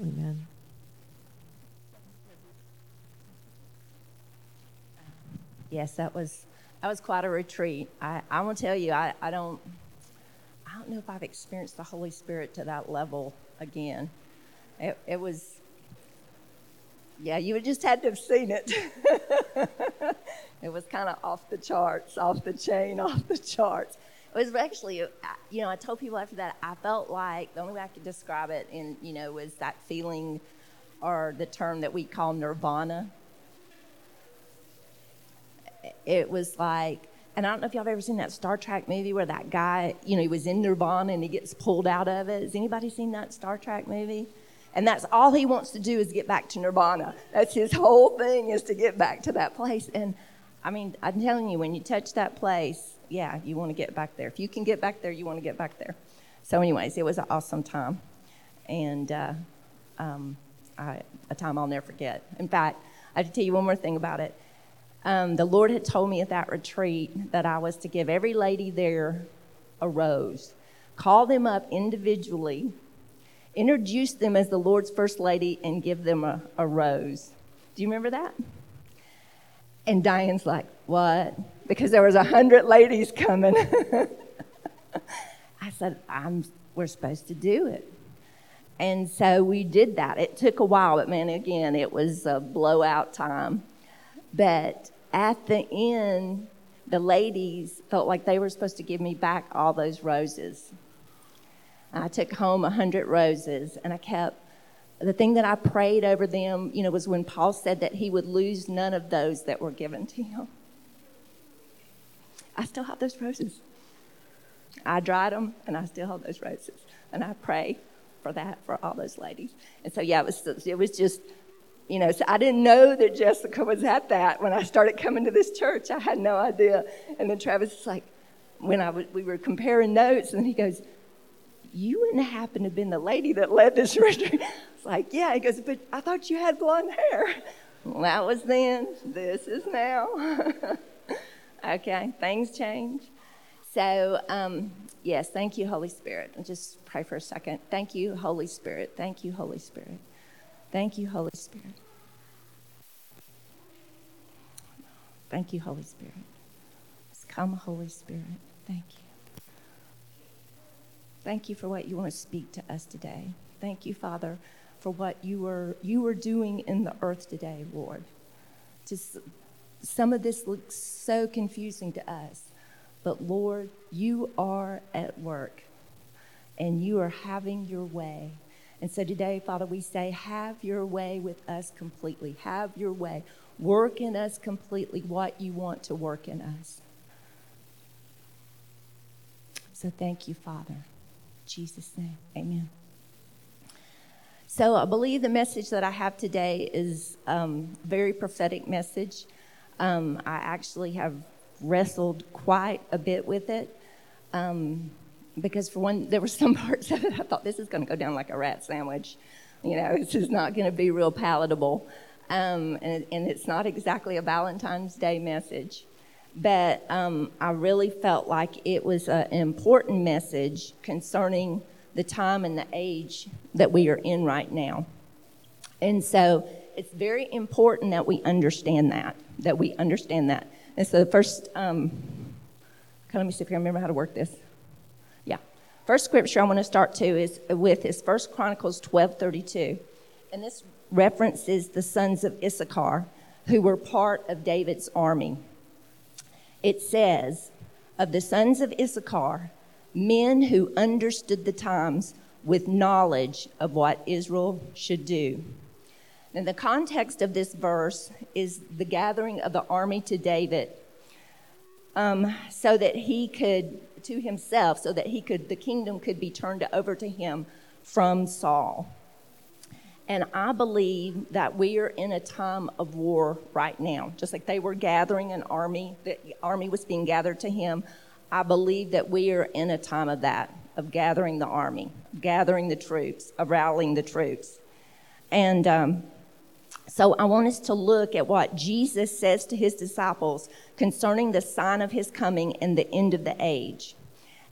Amen. Yes, that was that was quite a retreat. I, I will tell you, I, I don't I don't know if I've experienced the Holy Spirit to that level again. It, it was yeah, you would just had to have seen it. it was kind of off the charts, off the chain, off the charts. It was actually, uh, you know, I told people after that, I felt like the only way I could describe it, in you know, was that feeling, or the term that we call nirvana. It was like, and I don't know if y'all have ever seen that Star Trek movie where that guy, you know, he was in nirvana and he gets pulled out of it. Has anybody seen that Star Trek movie? And that's all he wants to do is get back to nirvana. That's his whole thing is to get back to that place. And I mean, I'm telling you, when you touch that place, yeah, you want to get back there. If you can get back there, you want to get back there. So, anyways, it was an awesome time. And uh, um, I, a time I'll never forget. In fact, I have to tell you one more thing about it. Um, the Lord had told me at that retreat that I was to give every lady there a rose, call them up individually, introduce them as the Lord's first lady, and give them a, a rose. Do you remember that? And Diane's like, What? Because there was a hundred ladies coming. I said, I'm, We're supposed to do it. And so we did that. It took a while, but man, again, it was a blowout time. But at the end, the ladies felt like they were supposed to give me back all those roses. I took home a hundred roses, and I kept the thing that I prayed over them, you know, was when Paul said that he would lose none of those that were given to him. I still have those roses. I dried them, and I still have those roses. And I pray for that for all those ladies. And so, yeah, it was it was just, you know, so I didn't know that Jessica was at that when I started coming to this church. I had no idea. And then Travis is like, when I w- we were comparing notes, and he goes, "You wouldn't happen to have been the lady that led this retreat." It's like, "Yeah." He goes, "But I thought you had blonde hair." Well, that was then. This is now. okay, things change. So, um, yes, thank you, Holy Spirit. I'll just pray for a second. Thank you, Holy Spirit. Thank you, Holy Spirit. Thank you, Holy Spirit. Thank you, Holy Spirit. Come, Holy Spirit. Thank you. Thank you for what you want to speak to us today. Thank you, Father, for what you were you were doing in the earth today, Lord. Just some of this looks so confusing to us, but Lord, you are at work and you are having your way. And so today, Father, we say, have your way with us completely. Have your way. Work in us completely what you want to work in us. So thank you, Father. In Jesus' name, amen. So I believe the message that I have today is um, a very prophetic message. Um, I actually have wrestled quite a bit with it. Um, because for one, there were some parts of it I thought this is going to go down like a rat sandwich. You know, this is not going to be real palatable. Um, and, and, it's not exactly a Valentine's Day message. But um, I really felt like it was a, an important message concerning the time and the age that we are in right now. And so it's very important that we understand that, that we understand that. And so the first, um, let me see if I remember how to work this. Yeah. First scripture I want to start to is with is First Chronicles 12:32. And this references the sons of Issachar who were part of David's army. It says, of the sons of Issachar, men who understood the times with knowledge of what Israel should do. And the context of this verse is the gathering of the army to David um, so that he could, to himself, so that he could, the kingdom could be turned over to him from Saul. And I believe that we are in a time of war right now. Just like they were gathering an army, the army was being gathered to him. I believe that we are in a time of that, of gathering the army, gathering the troops, of rallying the troops. And um, so I want us to look at what Jesus says to his disciples concerning the sign of his coming and the end of the age.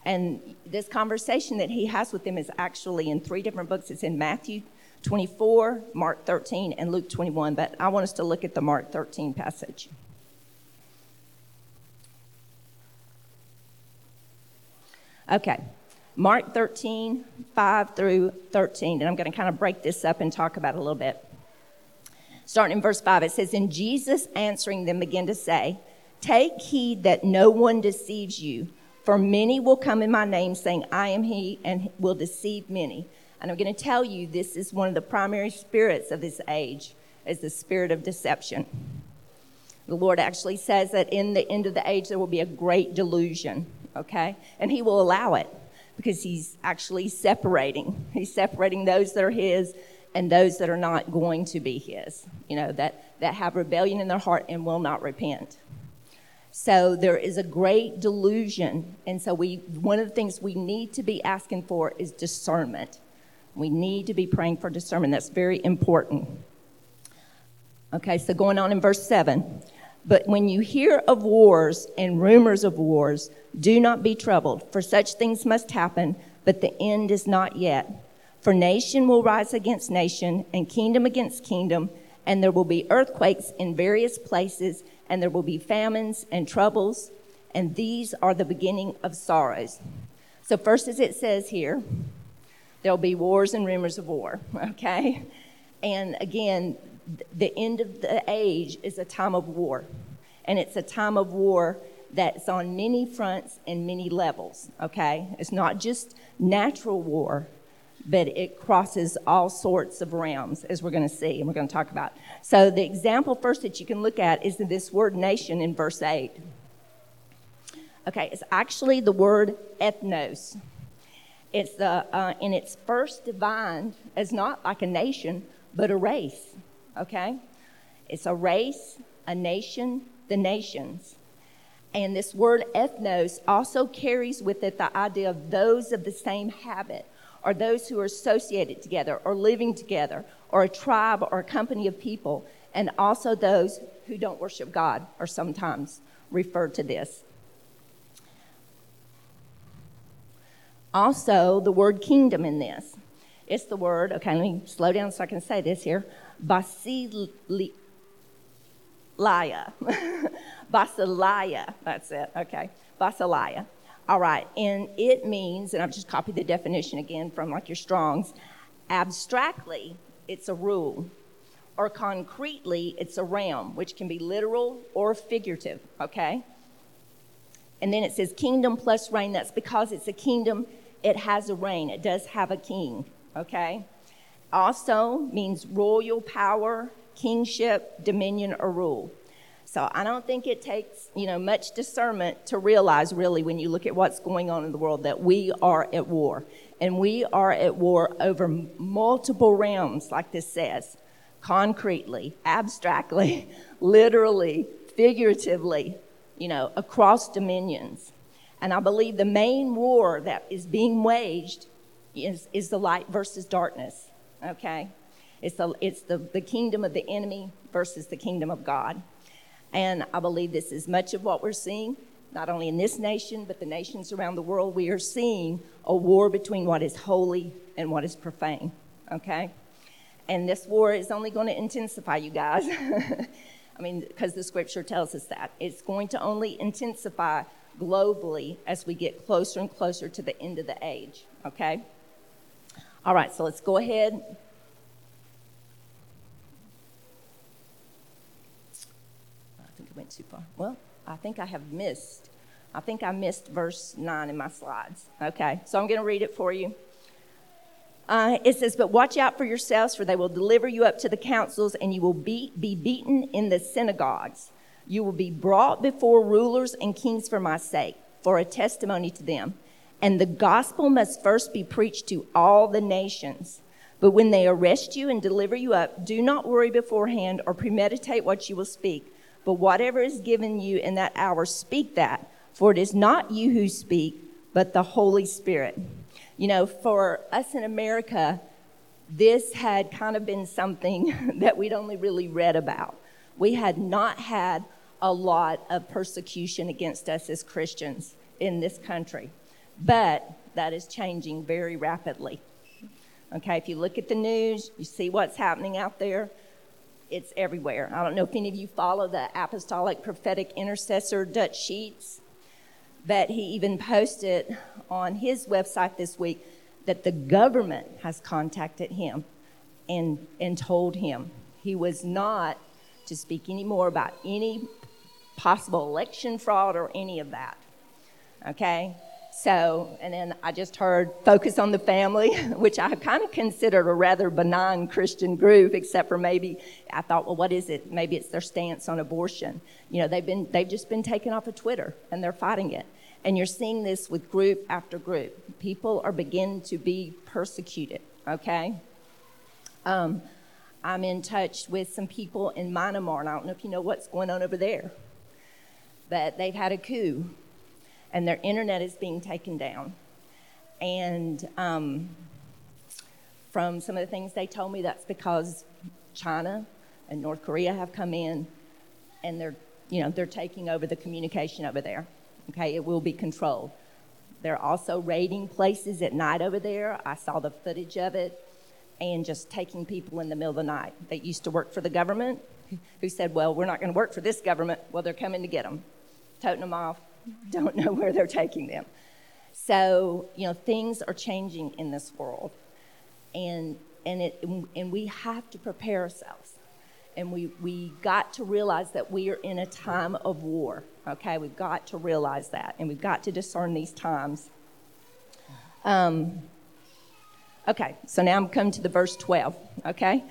And this conversation that he has with them is actually in three different books. It's in Matthew 24, Mark 13, and Luke 21. But I want us to look at the Mark 13 passage. Okay, Mark 13, 5 through 13. And I'm going to kind of break this up and talk about it a little bit. Starting in verse 5, it says, And Jesus answering them began to say, Take heed that no one deceives you, for many will come in my name, saying, I am he, and will deceive many. And I'm going to tell you, this is one of the primary spirits of this age, is the spirit of deception. The Lord actually says that in the end of the age there will be a great delusion, okay? And He will allow it because He's actually separating. He's separating those that are His and those that are not going to be His, you know, that, that have rebellion in their heart and will not repent. So there is a great delusion. And so we, one of the things we need to be asking for is discernment. We need to be praying for discernment. That's very important. Okay, so going on in verse 7. But when you hear of wars and rumors of wars, do not be troubled, for such things must happen, but the end is not yet. For nation will rise against nation, and kingdom against kingdom, and there will be earthquakes in various places, and there will be famines and troubles, and these are the beginning of sorrows. So, first, as it says here, there'll be wars and rumors of war, okay? And again, the end of the age is a time of war. And it's a time of war that's on many fronts and many levels, okay? It's not just natural war, but it crosses all sorts of realms, as we're going to see and we're going to talk about. So, the example first that you can look at is this word nation in verse 8. Okay, it's actually the word ethnos. It's the, uh, in its first defined as not like a nation, but a race okay? It's a race, a nation, the nations. And this word ethnos also carries with it the idea of those of the same habit, or those who are associated together, or living together, or a tribe or a company of people, and also those who don't worship God are sometimes referred to this. Also, the word kingdom in this. It's the word, okay, let me slow down so I can say this here. Basilia. Basilia. That's it. Okay. Basilia. All right. And it means, and I've just copied the definition again from like your Strongs. Abstractly, it's a rule. Or concretely, it's a realm, which can be literal or figurative. Okay? And then it says kingdom plus reign. That's because it's a kingdom, it has a reign. It does have a king. Okay? also means royal power, kingship, dominion, or rule. So I don't think it takes, you know, much discernment to realize really when you look at what's going on in the world that we are at war. And we are at war over multiple realms, like this says, concretely, abstractly, literally, figuratively, you know, across dominions. And I believe the main war that is being waged is, is the light versus darkness okay? It's, the, it's the, the kingdom of the enemy versus the kingdom of God. And I believe this is much of what we're seeing, not only in this nation, but the nations around the world. We are seeing a war between what is holy and what is profane, okay? And this war is only going to intensify, you guys. I mean, because the scripture tells us that. It's going to only intensify globally as we get closer and closer to the end of the age, okay? All right, so let's go ahead. I think I went too far. Well, I think I have missed. I think I missed verse 9 in my slides. Okay, so I'm going to read it for you. Uh, it says, But watch out for yourselves, for they will deliver you up to the councils, and you will be, be beaten in the synagogues. You will be brought before rulers and kings for my sake, for a testimony to them. And the gospel must first be preached to all the nations. But when they arrest you and deliver you up, do not worry beforehand or premeditate what you will speak. But whatever is given you in that hour, speak that. For it is not you who speak, but the Holy Spirit. You know, for us in America, this had kind of been something that we'd only really read about. We had not had a lot of persecution against us as Christians in this country. But that is changing very rapidly. Okay, if you look at the news, you see what's happening out there. It's everywhere. I don't know if any of you follow the Apostolic Prophetic Intercessor Dutch Sheets, but he even posted on his website this week that the government has contacted him and, and told him he was not to speak anymore about any possible election fraud or any of that. Okay? So, and then I just heard Focus on the Family, which I kind of considered a rather benign Christian group, except for maybe I thought, well, what is it? Maybe it's their stance on abortion. You know, they've been they've just been taken off of Twitter and they're fighting it. And you're seeing this with group after group. People are beginning to be persecuted. Okay. Um, I'm in touch with some people in Myanmar, and I don't know if you know what's going on over there, but they've had a coup and their internet is being taken down. And um, from some of the things they told me, that's because China and North Korea have come in and they're, you know, they're taking over the communication over there. Okay, it will be controlled. They're also raiding places at night over there. I saw the footage of it and just taking people in the middle of the night that used to work for the government who said, Well, we're not going to work for this government. Well, they're coming to get them, toting them off, don't know where they're taking them. So, you know, things are changing in this world. And, and, it, and we have to prepare ourselves. And we, we got to realize that we are in a time of war. Okay, we've got to realize that. And we've got to discern these times. Um, okay, so now I'm coming to the verse 12. Okay?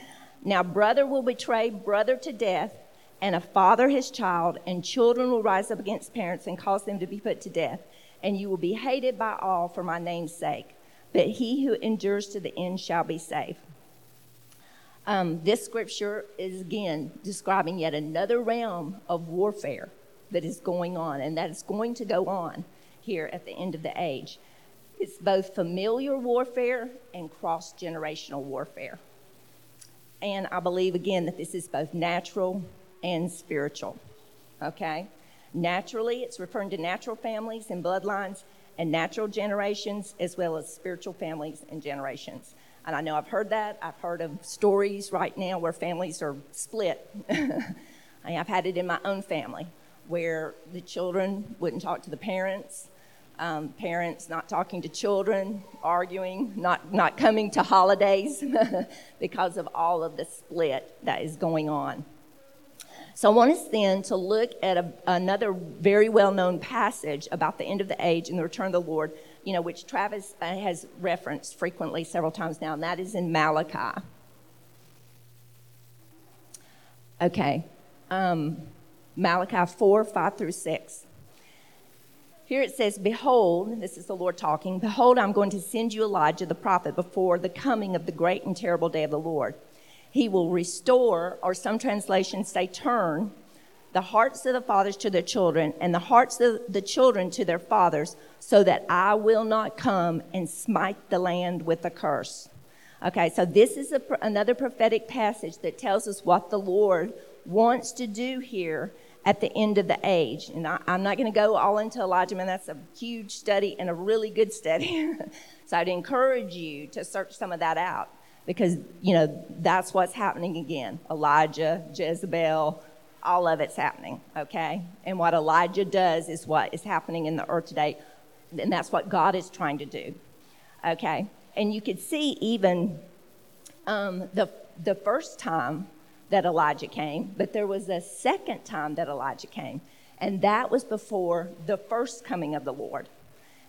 Now, brother will betray brother to death and a father his child, and children will rise up against parents and cause them to be put to death. And you will be hated by all for my name's sake. But he who endures to the end shall be saved. Um, this scripture is again describing yet another realm of warfare that is going on, and that is going to go on here at the end of the age. It's both familiar warfare and cross generational warfare. And I believe again that this is both natural and spiritual. Okay? Naturally, it's referring to natural families and bloodlines and natural generations as well as spiritual families and generations. And I know I've heard that. I've heard of stories right now where families are split. I've had it in my own family where the children wouldn't talk to the parents, um, parents not talking to children, arguing, not, not coming to holidays because of all of the split that is going on. So I want us then to look at a, another very well known passage about the end of the age and the return of the Lord, you know, which Travis uh, has referenced frequently several times now, and that is in Malachi. Okay. Um, Malachi 4 5 through 6. Here it says, Behold, this is the Lord talking, Behold, I'm going to send you Elijah the prophet before the coming of the great and terrible day of the Lord. He will restore, or some translations say turn, the hearts of the fathers to their children, and the hearts of the children to their fathers, so that I will not come and smite the land with a curse. Okay, so this is a, another prophetic passage that tells us what the Lord wants to do here at the end of the age. And I, am not going to go all into Elijah, man. That's a huge study and a really good study. so I'd encourage you to search some of that out because, you know, that's what's happening again. Elijah, Jezebel, all of it's happening, okay? And what Elijah does is what is happening in the earth today, and that's what God is trying to do, okay? And you could see even um, the, the first time that Elijah came, but there was a second time that Elijah came, and that was before the first coming of the Lord.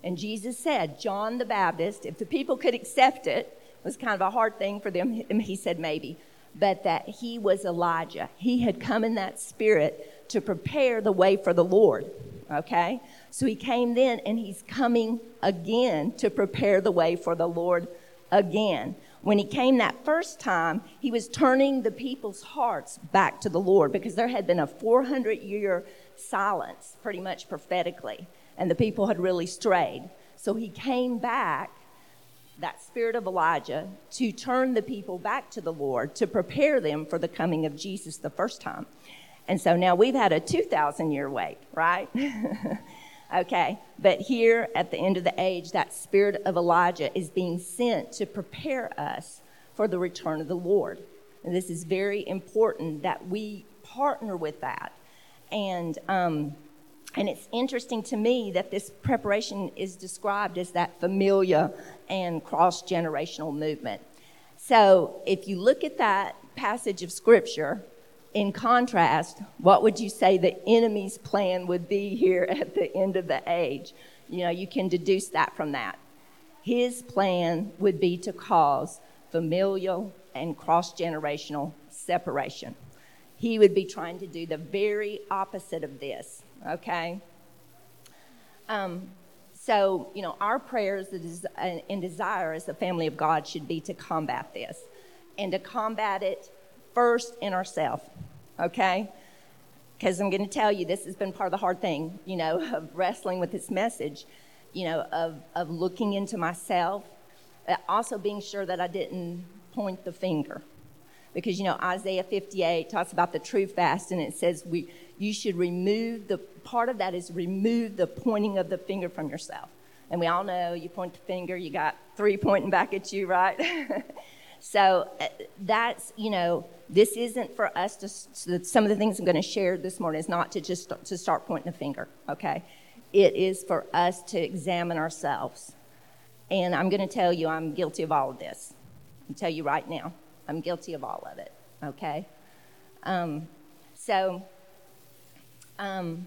And Jesus said, John the Baptist, if the people could accept it, was kind of a hard thing for them. He said maybe, but that he was Elijah. He had come in that spirit to prepare the way for the Lord. Okay? So he came then and he's coming again to prepare the way for the Lord again. When he came that first time, he was turning the people's hearts back to the Lord because there had been a 400 year silence, pretty much prophetically, and the people had really strayed. So he came back that spirit of Elijah to turn the people back to the Lord to prepare them for the coming of Jesus the first time. And so now we've had a 2,000 year wait, right? Okay, but here at the end of the age, that spirit of Elijah is being sent to prepare us for the return of the Lord. And this is very important that we partner with that. And, um, and it's interesting to me that this preparation is described as that familial and cross generational movement. So if you look at that passage of scripture, in contrast, what would you say the enemy's plan would be here at the end of the age? You know, you can deduce that from that. His plan would be to cause familial and cross generational separation. He would be trying to do the very opposite of this, okay? Um, so, you know, our prayers and desire as the family of God should be to combat this and to combat it first in ourselves, okay? Because I'm going to tell you, this has been part of the hard thing, you know, of wrestling with this message, you know, of, of looking into myself, also being sure that I didn't point the finger. Because, you know, Isaiah 58 talks about the true fast, and it says we, you should remove the part of that is remove the pointing of the finger from yourself. And we all know you point the finger, you got three pointing back at you, right? so uh, that's, you know, this isn't for us to, some of the things I'm going to share this morning is not to just to start pointing the finger, okay? It is for us to examine ourselves. And I'm going to tell you, I'm guilty of all of this. I'll tell you right now, I'm guilty of all of it, okay? Um, so, um,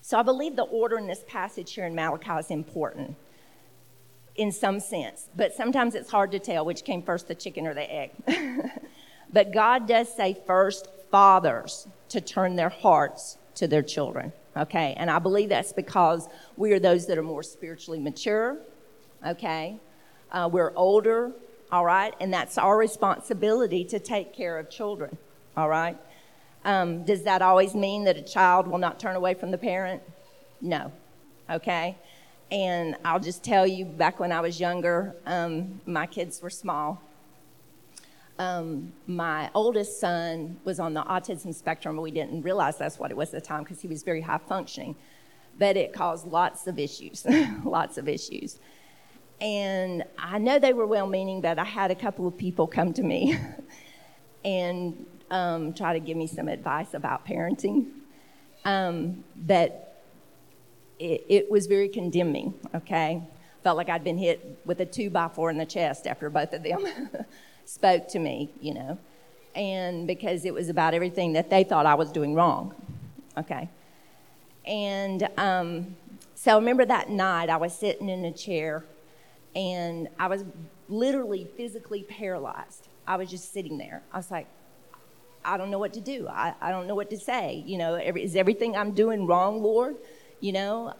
so I believe the order in this passage here in Malachi is important in some sense, but sometimes it's hard to tell which came first, the chicken or the egg. but God does say first, fathers to turn their hearts to their children. Okay, and I believe that's because we are those that are more spiritually mature. Okay, uh, we're older. All right, and that's our responsibility to take care of children. All right. Um, does that always mean that a child will not turn away from the parent? No. Okay. And I'll just tell you, back when I was younger, um, my kids were small. Um, my oldest son was on the autism spectrum, we didn't realize that's what it was at the time because he was very high functioning. But it caused lots of issues, lots of issues. And I know they were well meaning, but I had a couple of people come to me and um, try to give me some advice about parenting. Um, but it, it was very condemning, okay? Felt like I'd been hit with a two by four in the chest after both of them spoke to me, you know, and because it was about everything that they thought I was doing wrong, okay? And um, so I remember that night I was sitting in a chair and I was literally physically paralyzed. I was just sitting there. I was like, I don't know what to do. I, I don't know what to say. You know, every, is everything I'm doing wrong, Lord? You know,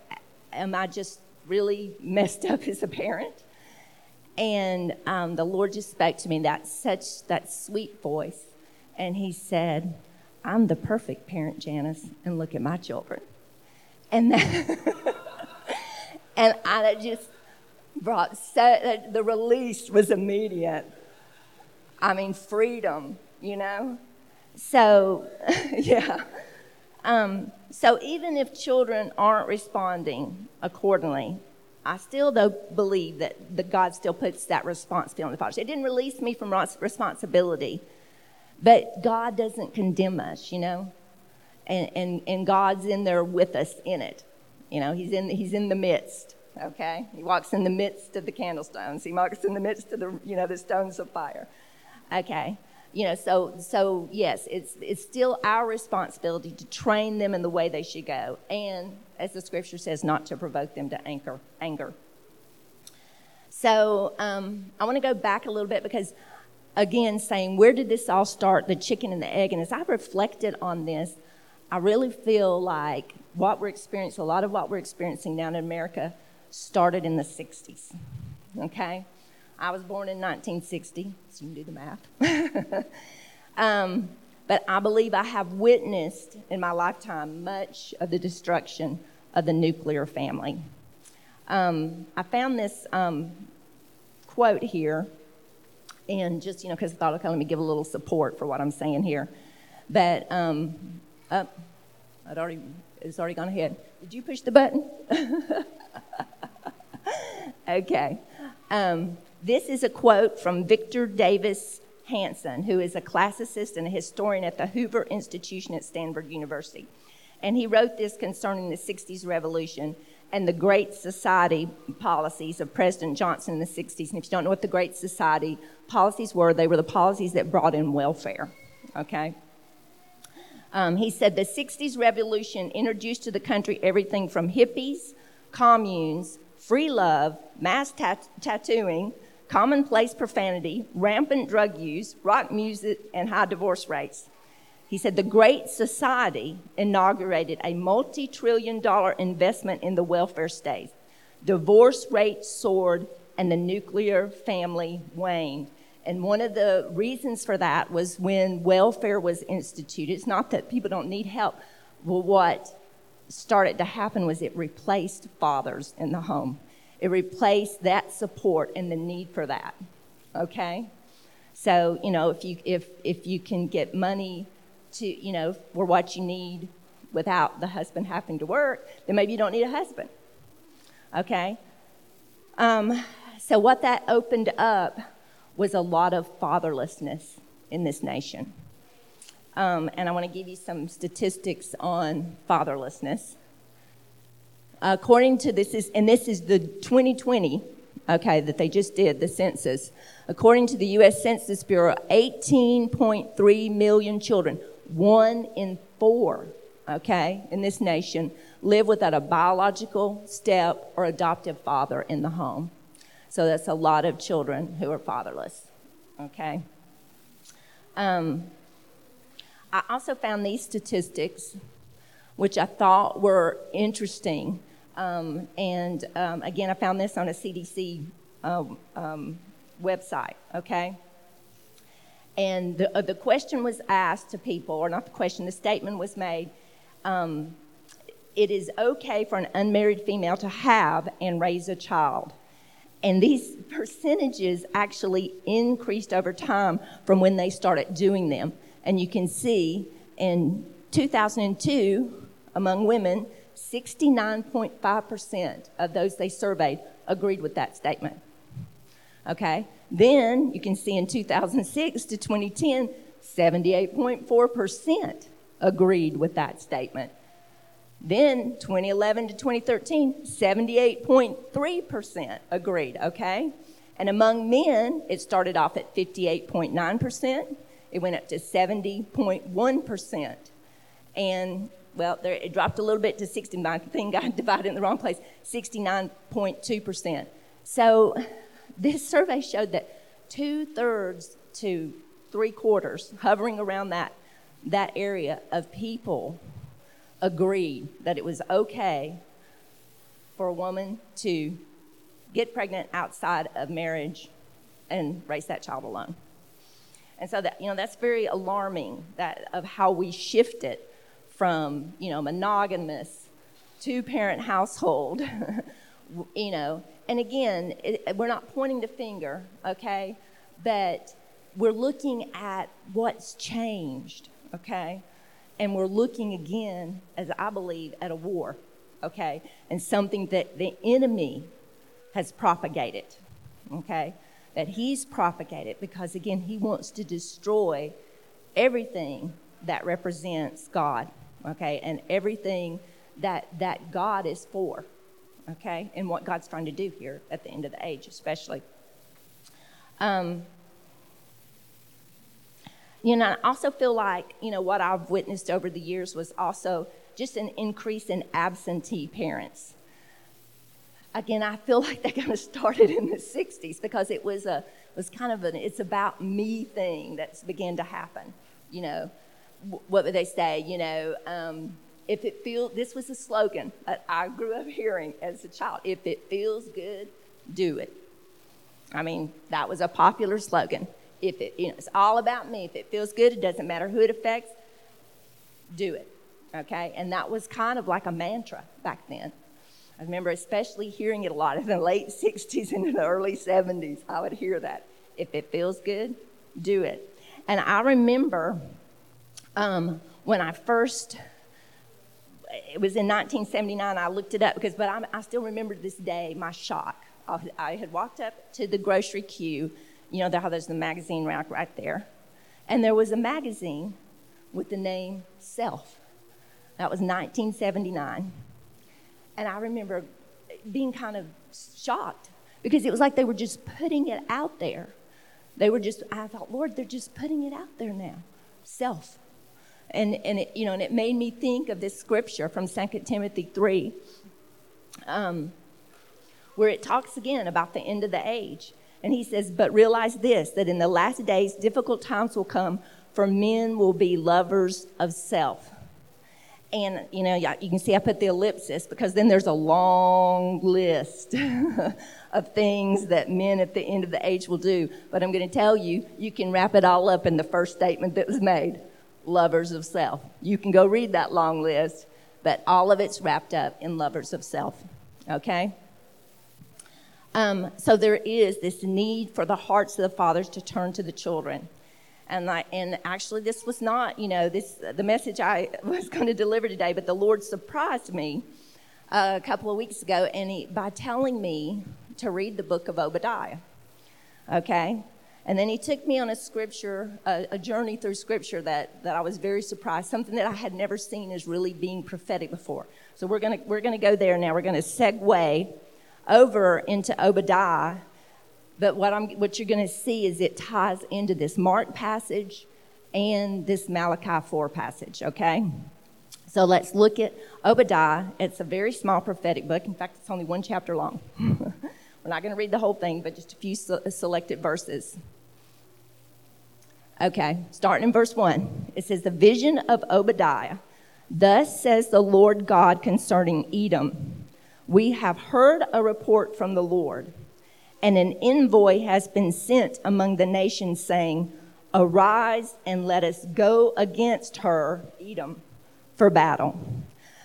am I just really messed up as a parent? And um, the Lord just spoke to me that such that sweet voice, and He said, "I'm the perfect parent, Janice, and look at my children." And that, and I just brought so the release was immediate. I mean, freedom, you know. So, yeah. Um, so even if children aren't responding accordingly, I still though believe that the God still puts that responsibility on the fathers. It didn't release me from responsibility, but God doesn't condemn us, you know, and and and God's in there with us in it. You know, He's in He's in the midst. Okay, He walks in the midst of the candlestones. He walks in the midst of the you know the stones of fire. Okay, you know so so yes it's it's still our responsibility to train them in the way they should go. And as the scripture says not to provoke them to anger anger. So um, i want to go back a little bit because again saying where did this all start the chicken and the egg? And as i reflected on this i really feel like what we're experiencing a lot of what we're experiencing down in america started in the 60s okay I was born in 1960, so you can do the math. um, but I believe I have witnessed in my lifetime much of the destruction of the nuclear family. Um, I found this um, quote here, and just, you know, because I thought, okay, let me give a little support for what I'm saying here. But, um, I'd already, it's already gone ahead. Did you push the button? okay. Um, this is a quote from Victor Davis Hanson, who is a classicist and a historian at the Hoover Institution at Stanford University. And he wrote this concerning the 60s revolution and the Great Society policies of President Johnson in the 60s. And if you don't know what the Great Society policies were, they were the policies that brought in welfare. Okay? Um, he said the 60s revolution introduced to the country everything from hippies, communes, free love, mass tat- tattooing, commonplace profanity, rampant drug use, rock music, and high divorce rates. He said the Great Society inaugurated a multi trillion dollar investment in the welfare state. Divorce rates soared and the nuclear family waned. And one of the reasons for that was when welfare was instituted. It's not that people don't need help. Well, what started to happen was it replaced fathers in the home. It replaced that support and the need for that. Okay? So, you know, if you if if you can get money to, you know, for what you need without the husband having to work, then maybe you don't need a husband. Okay? Um, so, what that opened up was a lot of fatherlessness in this nation. Um, and I want to give you some statistics on fatherlessness. According to this is, and this is the 2020, okay, that they just did, the census. According to the U.S. Census Bureau, 18.3 million children, one in four, okay, in this nation, live without a biological step or adoptive father in the home. So that's a lot of children who are fatherless, okay? Um, I also found these statistics, which I thought were interesting. Um, and um, again, I found this on a CDC um, um, website, okay? And the, uh, the question was asked to people, or not the question, the statement was made um, it is okay for an unmarried female to have and raise a child. And these percentages actually increased over time from when they started doing them. And you can see in 2002, among women, 69.5% of those they surveyed agreed with that statement. Okay? Then you can see in 2006 to 2010, 78.4% agreed with that statement. Then 2011 to 2013, 78.3% agreed, okay? And among men, it started off at 58.9%. It went up to 70.1%. And, well, there, it dropped a little bit to 69. I think I divided in the wrong place. 69.2%. So this survey showed that two thirds to three quarters, hovering around that, that area of people, agreed that it was okay for a woman to get pregnant outside of marriage and raise that child alone. And so that you know that's very alarming that of how we shifted from you know monogamous two parent household you know and again, it, we're not pointing the finger, okay? But we're looking at what's changed, okay? And we're looking again, as I believe, at a war, okay? And something that the enemy has propagated, okay? That he's propagated because, again, he wants to destroy everything that represents God, okay? And everything that, that God is for, okay, and what God's trying to do here at the end of the age, especially. Um, you know, I also feel like, you know, what I've witnessed over the years was also just an increase in absentee parents. Again, I feel like that kind of started in the 60s because it was a was kind of an it's about me thing that's began to happen. You know, what would they say? You know, um, if it feels, this was a slogan that I grew up hearing as a child. If it feels good, do it. I mean, that was a popular slogan. If it, you know, it's all about me. If it feels good, it doesn't matter who it affects, do it. Okay? And that was kind of like a mantra back then. I remember especially hearing it a lot in the late 60s and the early 70s. I would hear that. If it feels good, do it. And I remember um, when I first it was in 1979. I looked it up because, but I'm, i still remember this day my shock. I, had walked up to the grocery queue. You know how there's the magazine rack right there, and there was a magazine with the name Self. That was 1979, and I remember being kind of shocked because it was like they were just putting it out there. They were just. I thought, Lord, they're just putting it out there now. Self and, and it, you know, and it made me think of this scripture from 2 Timothy 3, um, where it talks again about the end of the age. And he says, But realize this, that in the last days, difficult times will come, for men will be lovers of self. And, you know, you can see I put the ellipsis because then there's a long list of things that men at the end of the age will do. But I'm going to tell you, you can wrap it all up in the first statement that was made lovers of self. You can go read that long list, but all of it's wrapped up in lovers of self. Okay? Um, so there is this need for the hearts of the fathers to turn to the children. And, I, and actually, this was not, you know, this the message I was going to deliver today, but the Lord surprised me a couple of weeks ago and he, by telling me to read the book of Obadiah. Okay? And then he took me on a scripture, a, a, journey through scripture that, that I was very surprised, something that I had never seen as really being prophetic before. So we're going we're gonna go there now. We're going to segue over into Obadiah. But what, I'm, what you're going to see is it ties into this Mark passage and this Malachi 4 passage, okay? So let's look at Obadiah. It's a very small prophetic book. In fact, it's only one chapter long. We're not going to read the whole thing, but just a few selected verses. Okay, starting in verse 1. It says, The vision of Obadiah. Thus says the Lord God concerning Edom We have heard a report from the Lord, and an envoy has been sent among the nations, saying, Arise and let us go against her, Edom, for battle.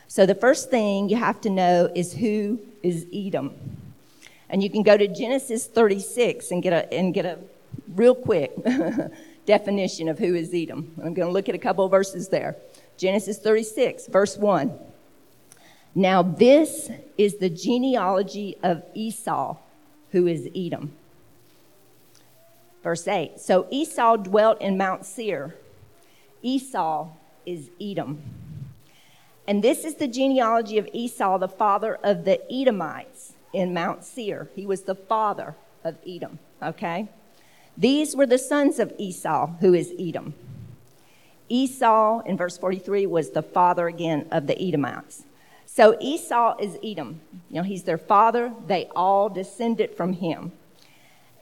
So the first thing you have to know is who is Edom. And you can go to Genesis 36 and get a, and get a real quick definition of who is Edom. I'm going to look at a couple of verses there. Genesis 36, verse 1. Now, this is the genealogy of Esau, who is Edom. Verse 8 So Esau dwelt in Mount Seir. Esau is Edom. And this is the genealogy of Esau, the father of the Edomites in Mount Seir. He was the father of Edom, okay? These were the sons of Esau, who is Edom. Esau, in verse 43, was the father again of the Edomites. So Esau is Edom. You know, he's their father. They all descended from him.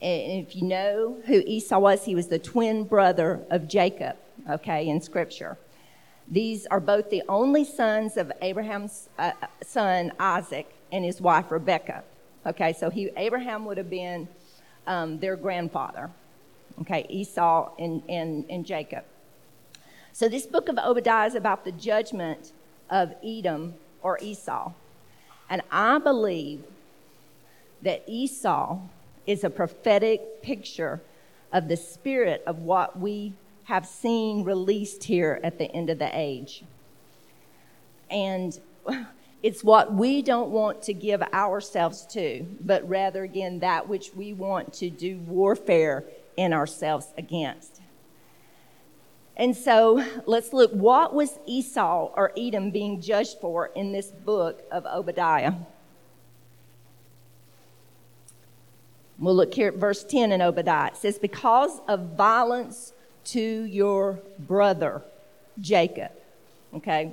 And if you know who Esau was, he was the twin brother of Jacob, okay, in Scripture. These are both the only sons of Abraham's uh, son Isaac and his wife Rebecca. Okay, so he, Abraham would have been um, their grandfather. Okay, Esau and, and, and Jacob. So this book of Obadiah is about the judgment of Edom or Esau. And I believe that Esau is a prophetic picture of the spirit of what we have seen released here at the end of the age. And it's what we don't want to give ourselves to, but rather, again, that which we want to do warfare in ourselves against. And so let's look what was Esau or Edom being judged for in this book of Obadiah? We'll look here at verse 10 in Obadiah. It says, Because of violence to your brother, Jacob. Okay,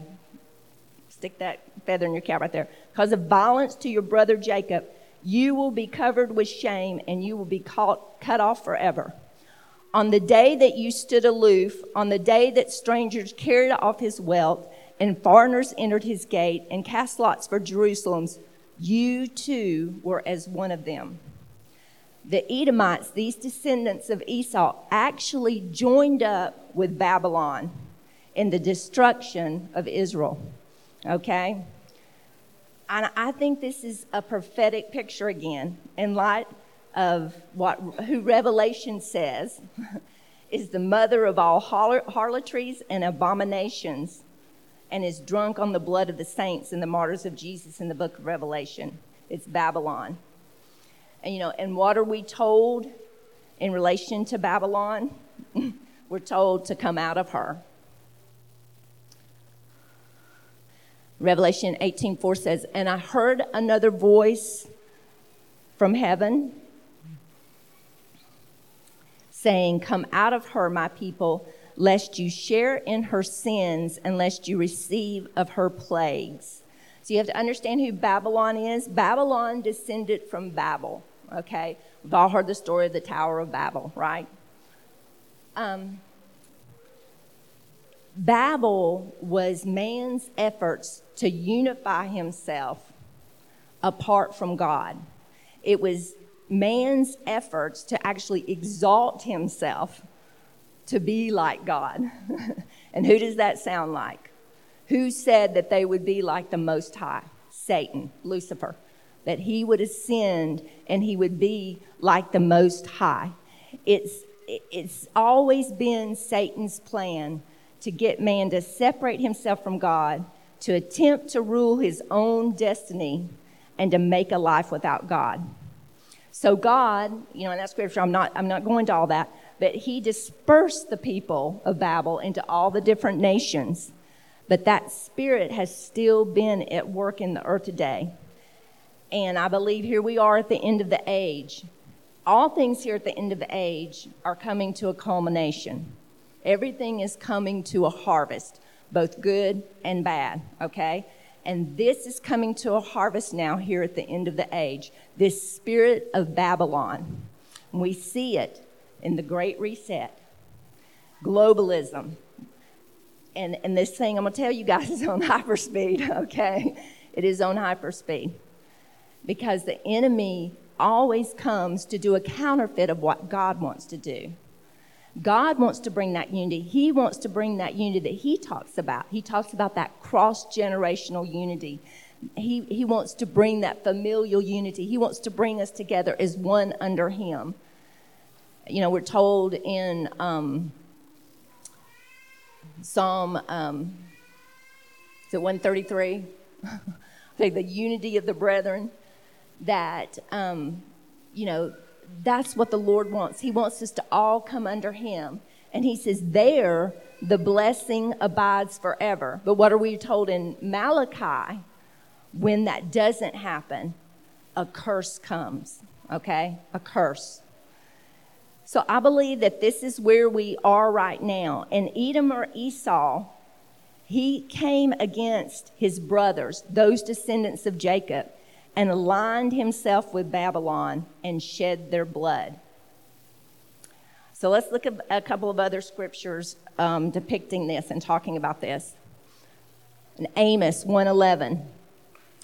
stick that feather in your cap right there. Because of violence to your brother Jacob, you will be covered with shame and you will be caught, cut off forever. On the day that you stood aloof, on the day that strangers carried off his wealth and foreigners entered his gate and cast lots for Jerusalem's, you too were as one of them. The Edomites, these descendants of Esau, actually joined up with Babylon in the destruction of Israel. Okay? And I think this is a prophetic picture again in light of what who Revelation says is the mother of all harlotries and abominations and is drunk on the blood of the saints and the martyrs of Jesus in the book of Revelation. It's Babylon. And you know, and what are we told in relation to Babylon? We're told to come out of her. Revelation 18:4 says, "And I heard another voice from heaven saying, Come out of her, my people, lest you share in her sins and lest you receive of her plagues. So you have to understand who Babylon is. Babylon descended from Babel, okay? We've all heard the story of the Tower of Babel, right? Um, Babel was man's efforts to unify himself apart from God. It was man's efforts to actually exalt himself to be like God. and who does that sound like? Who said that they would be like the Most High? Satan, Lucifer. That he would ascend and he would be like the Most High. It's, it's always been Satan's plan to get man to separate himself from God, to attempt to rule his own destiny, and to make a life without God. So God, you know, in that scripture, I'm not, I'm not going to all that, but he dispersed the people of Babel into all the different nations. But that spirit has still been at work in the earth today. And I believe here we are at the end of the age. All things here at the end of the age are coming to a culmination. Everything is coming to a harvest, both good and bad, okay? And this is coming to a harvest now here at the end of the age. This spirit of Babylon. We see it in the Great Reset, globalism. And, and this thing, I'm going to tell you guys, is on hyperspeed, okay? It is on hyperspeed. Because the enemy always comes to do a counterfeit of what God wants to do. God wants to bring that unity. He wants to bring that unity that He talks about. He talks about that cross generational unity. He, he wants to bring that familial unity. He wants to bring us together as one under Him. You know, we're told in um, Psalm, um, is it 133? the unity of the brethren, that, um, you know, that's what the Lord wants. He wants us to all come under Him. And He says, there the blessing abides forever. But what are we told in Malachi? When that doesn't happen, a curse comes, okay? A curse. So I believe that this is where we are right now. And Edom or Esau, he came against his brothers, those descendants of Jacob and aligned himself with Babylon and shed their blood. So let's look at a couple of other scriptures um, depicting this and talking about this. In Amos 1:11,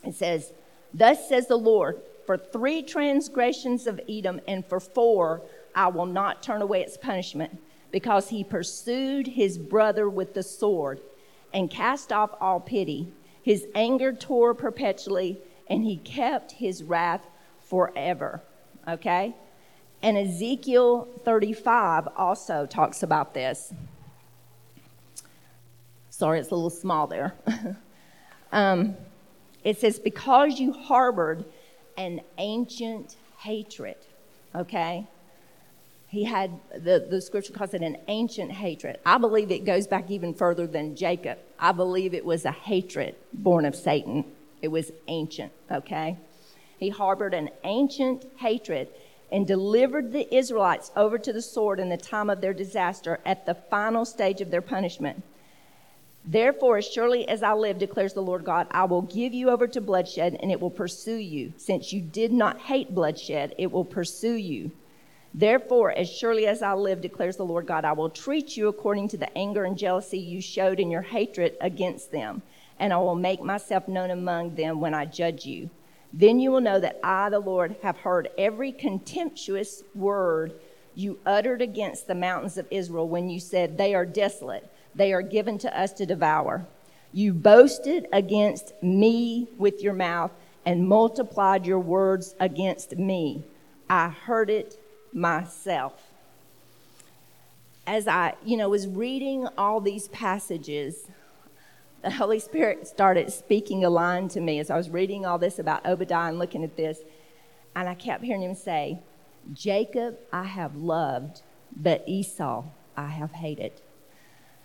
it says, "Thus says the Lord: For three transgressions of Edom, and for four, I will not turn away its punishment, because he pursued his brother with the sword, and cast off all pity. His anger tore perpetually." And he kept his wrath forever. Okay? And Ezekiel 35 also talks about this. Sorry, it's a little small there. um, it says, Because you harbored an ancient hatred. Okay? He had, the, the scripture calls it an ancient hatred. I believe it goes back even further than Jacob. I believe it was a hatred born of Satan it was ancient, okay? He harbored an ancient hatred and delivered the Israelites over to the sword in the time of their disaster at the final stage of their punishment. Therefore, as surely as I live, declares the Lord God, I will give you over to bloodshed, and it will pursue you. Since you did not hate bloodshed, it will pursue you. Therefore, as surely as I live, declares the Lord God, I will treat you according to the anger and jealousy you showed in your hatred against them and I will make myself known among them when I judge you. Then you will know that I, the Lord, have heard every contemptuous word you uttered against the mountains of Israel when you said, They are desolate, they are given to us to devour. You boasted against me with your mouth and multiplied your words against me. I heard it myself. As I, you know, was reading all these passages, the Holy Spirit started speaking a line to me as I was reading all this about Obadiah and looking at this. And I kept hearing him say, Jacob I have loved, but Esau I have hated.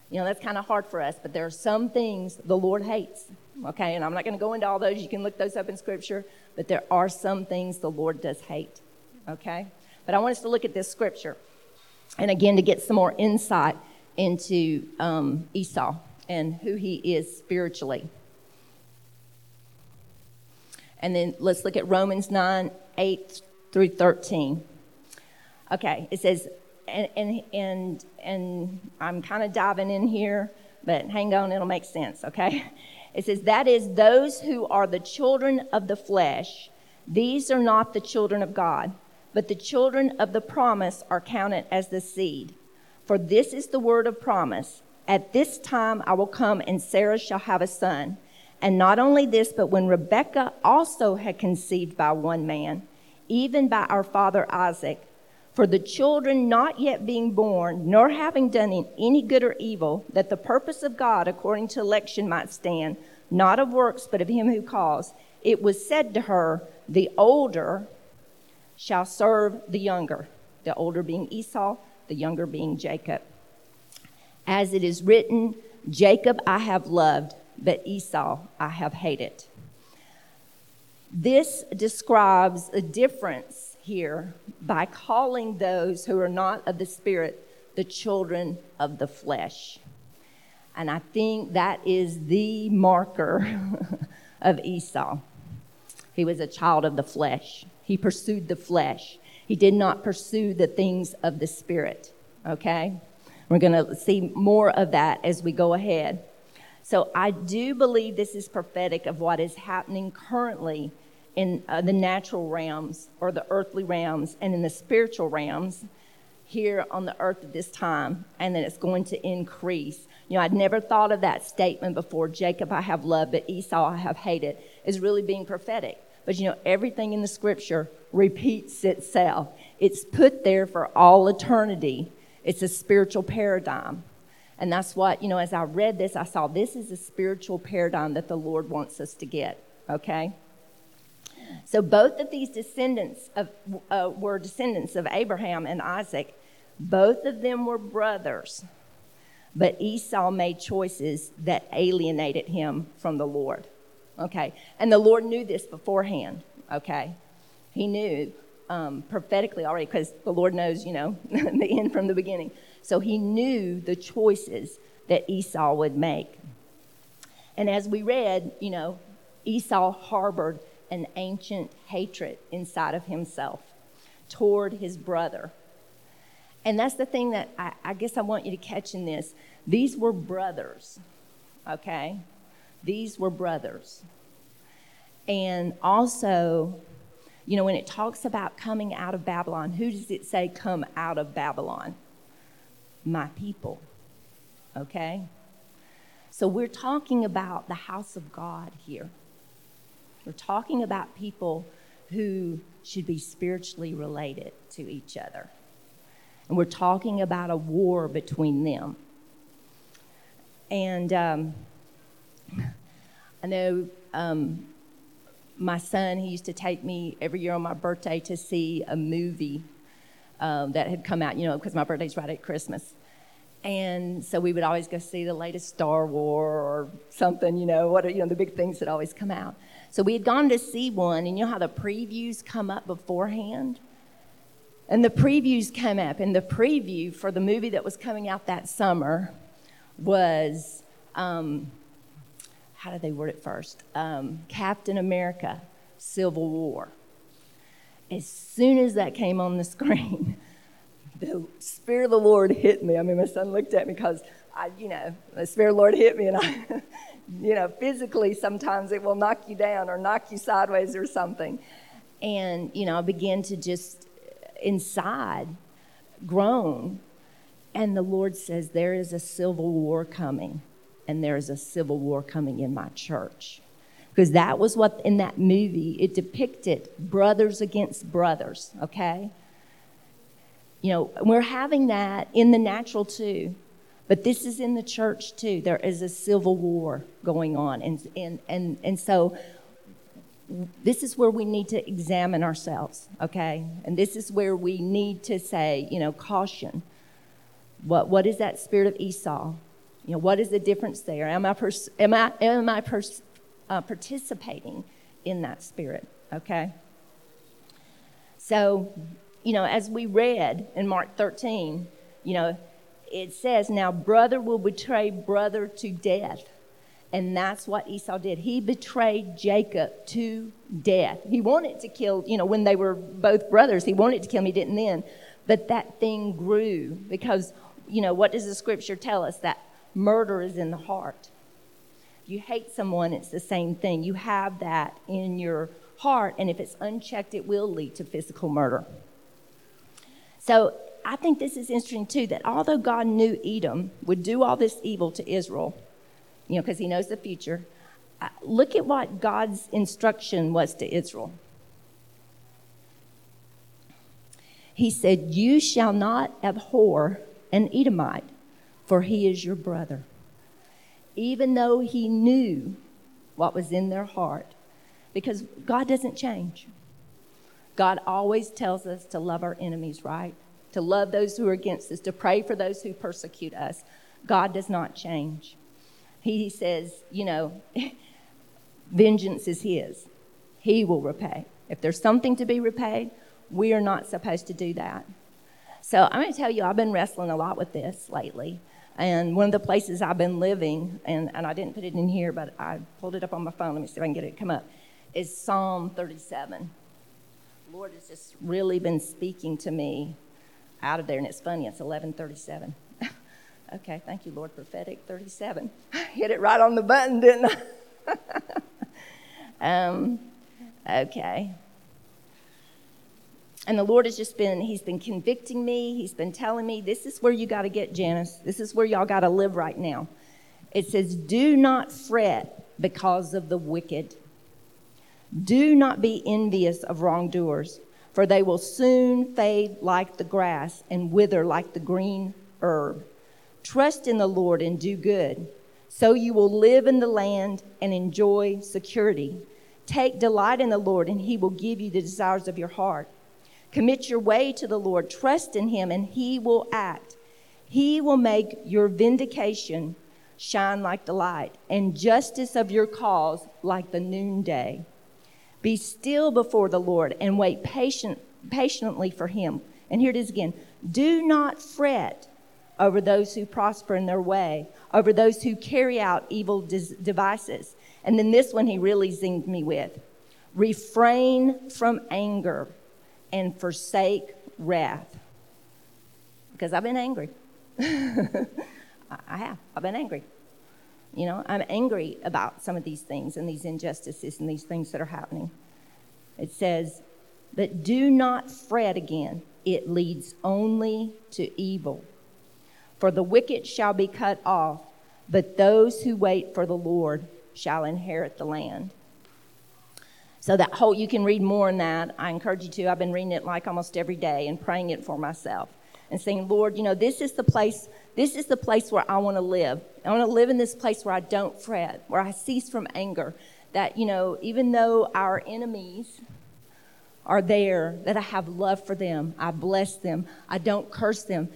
You know, that's kind of hard for us, but there are some things the Lord hates. Okay, and I'm not going to go into all those. You can look those up in Scripture, but there are some things the Lord does hate. Okay? But I want us to look at this Scripture. And again, to get some more insight into um, Esau and who he is spiritually. And then let's look at Romans 9 8 through 13. Okay, it says, and, and, and, and I'm kind of diving in here, but hang on, it'll make sense, okay? It says, That is, those who are the children of the flesh, these are not the children of God, but the children of the promise are counted as the seed. For this is the word of promise At this time I will come, and Sarah shall have a son. And not only this, but when Rebekah also had conceived by one man, even by our father Isaac, for the children not yet being born, nor having done any good or evil, that the purpose of God according to election might stand, not of works, but of him who calls, it was said to her, The older shall serve the younger, the older being Esau, the younger being Jacob. As it is written, Jacob I have loved, but Esau I have hated. This describes a difference here by calling those who are not of the Spirit the children of the flesh. And I think that is the marker of Esau. He was a child of the flesh. He pursued the flesh. He did not pursue the things of the Spirit. Okay? We're going to see more of that as we go ahead. So I do believe this is prophetic of what is happening currently in uh, the natural realms or the earthly realms and in the spiritual realms here on the earth at this time, and that it's going to increase. You know, I'd never thought of that statement before Jacob I have loved, but Esau I have hated, is really being prophetic. But you know, everything in the scripture repeats itself, it's put there for all eternity. It's a spiritual paradigm. And that's what, you know, as I read this, I saw this is a spiritual paradigm that the Lord wants us to get, okay? So both of these descendants of, uh, were descendants of Abraham and Isaac. Both of them were brothers. But Esau made choices that alienated him from the Lord. Okay. And the Lord knew this beforehand. Okay. He knew um, prophetically already because the Lord knows, you know, the end from the beginning. So he knew the choices that Esau would make. And as we read, you know, Esau harbored an ancient hatred inside of himself toward his brother. And that's the thing that I, I, guess I want you to catch in this. These were brothers, okay? These were brothers. And also, you know, when it talks about coming out of Babylon, who does it say come out of Babylon? My people, okay? So we're talking about the house of God here. We're talking about people who should be spiritually related to each other. And we're talking about a war between them. And um, I know um, my son, he used to take me every year on my birthday to see a movie um, that had come out, you know, because my birthday's right at Christmas. And so we would always go see the latest Star Wars or something, you know, what are, you know, the big things that always come out. So we had gone to see one, and you know how the previews come up beforehand? And the previews came up, and the preview for the movie that was coming out that summer was um, how did they word it first? Um, Captain America Civil War. As soon as that came on the screen, the Spirit of the Lord hit me. I mean, my son looked at me because I, you know, the Spirit of the Lord hit me, and I you know, physically sometimes it will knock you down or knock you sideways or something. And, you know, I began to just inside groan. And the Lord says, There is a civil war coming, and there is a civil war coming in my church. Because that was what in that movie it depicted brothers against brothers, okay? You know, we're having that in the natural too. But this is in the church too. There is a civil war going on. And, and, and, and so this is where we need to examine ourselves, okay? And this is where we need to say, you know, caution. What, what is that spirit of Esau? You know, what is the difference there? Am I, pers- am I, am I pers- uh, participating in that spirit, okay? So, you know, as we read in Mark 13, you know, it says, Now brother will betray brother to death. And that's what Esau did. He betrayed Jacob to death. He wanted to kill, you know, when they were both brothers, he wanted to kill him, he didn't then. But that thing grew because, you know, what does the scripture tell us? That murder is in the heart. You hate someone, it's the same thing. You have that in your heart, and if it's unchecked, it will lead to physical murder. So I think this is interesting too that although God knew Edom would do all this evil to Israel, you know, because he knows the future, uh, look at what God's instruction was to Israel. He said, You shall not abhor an Edomite, for he is your brother. Even though he knew what was in their heart, because God doesn't change. God always tells us to love our enemies, right? To love those who are against us, to pray for those who persecute us. God does not change. He says, you know, vengeance is His. He will repay. If there's something to be repaid, we are not supposed to do that. So I'm going to tell you, I've been wrestling a lot with this lately. And one of the places I've been living, and, and I didn't put it in here, but I pulled it up on my phone. Let me see if I can get it to come up is Psalm 37. The Lord has just really been speaking to me out of there, and it's funny, it's 1137. okay, thank you, Lord. Prophetic 37. Hit it right on the button, didn't I? um, okay. And the Lord has just been, He's been convicting me. He's been telling me, this is where you got to get, Janice. This is where y'all got to live right now. It says, do not fret because of the wicked do not be envious of wrongdoers, for they will soon fade like the grass and wither like the green herb. Trust in the Lord and do good, so you will live in the land and enjoy security. Take delight in the Lord, and he will give you the desires of your heart. Commit your way to the Lord, trust in him, and he will act. He will make your vindication shine like the light, and justice of your cause like the noonday. Be still before the Lord and wait patient, patiently for him. And here it is again. Do not fret over those who prosper in their way, over those who carry out evil devices. And then this one he really zinged me with refrain from anger and forsake wrath. Because I've been angry. I have. I've been angry. You know, I'm angry about some of these things and these injustices and these things that are happening. It says, But do not fret again, it leads only to evil. For the wicked shall be cut off, but those who wait for the Lord shall inherit the land. So that whole, you can read more in that. I encourage you to. I've been reading it like almost every day and praying it for myself and saying, Lord, you know, this is the place this is the place where I want to live. I want to live in this place where I don't fret, where I cease from anger. That, you know, even though our enemies are there, that I have love for them. I bless them. I don't curse them.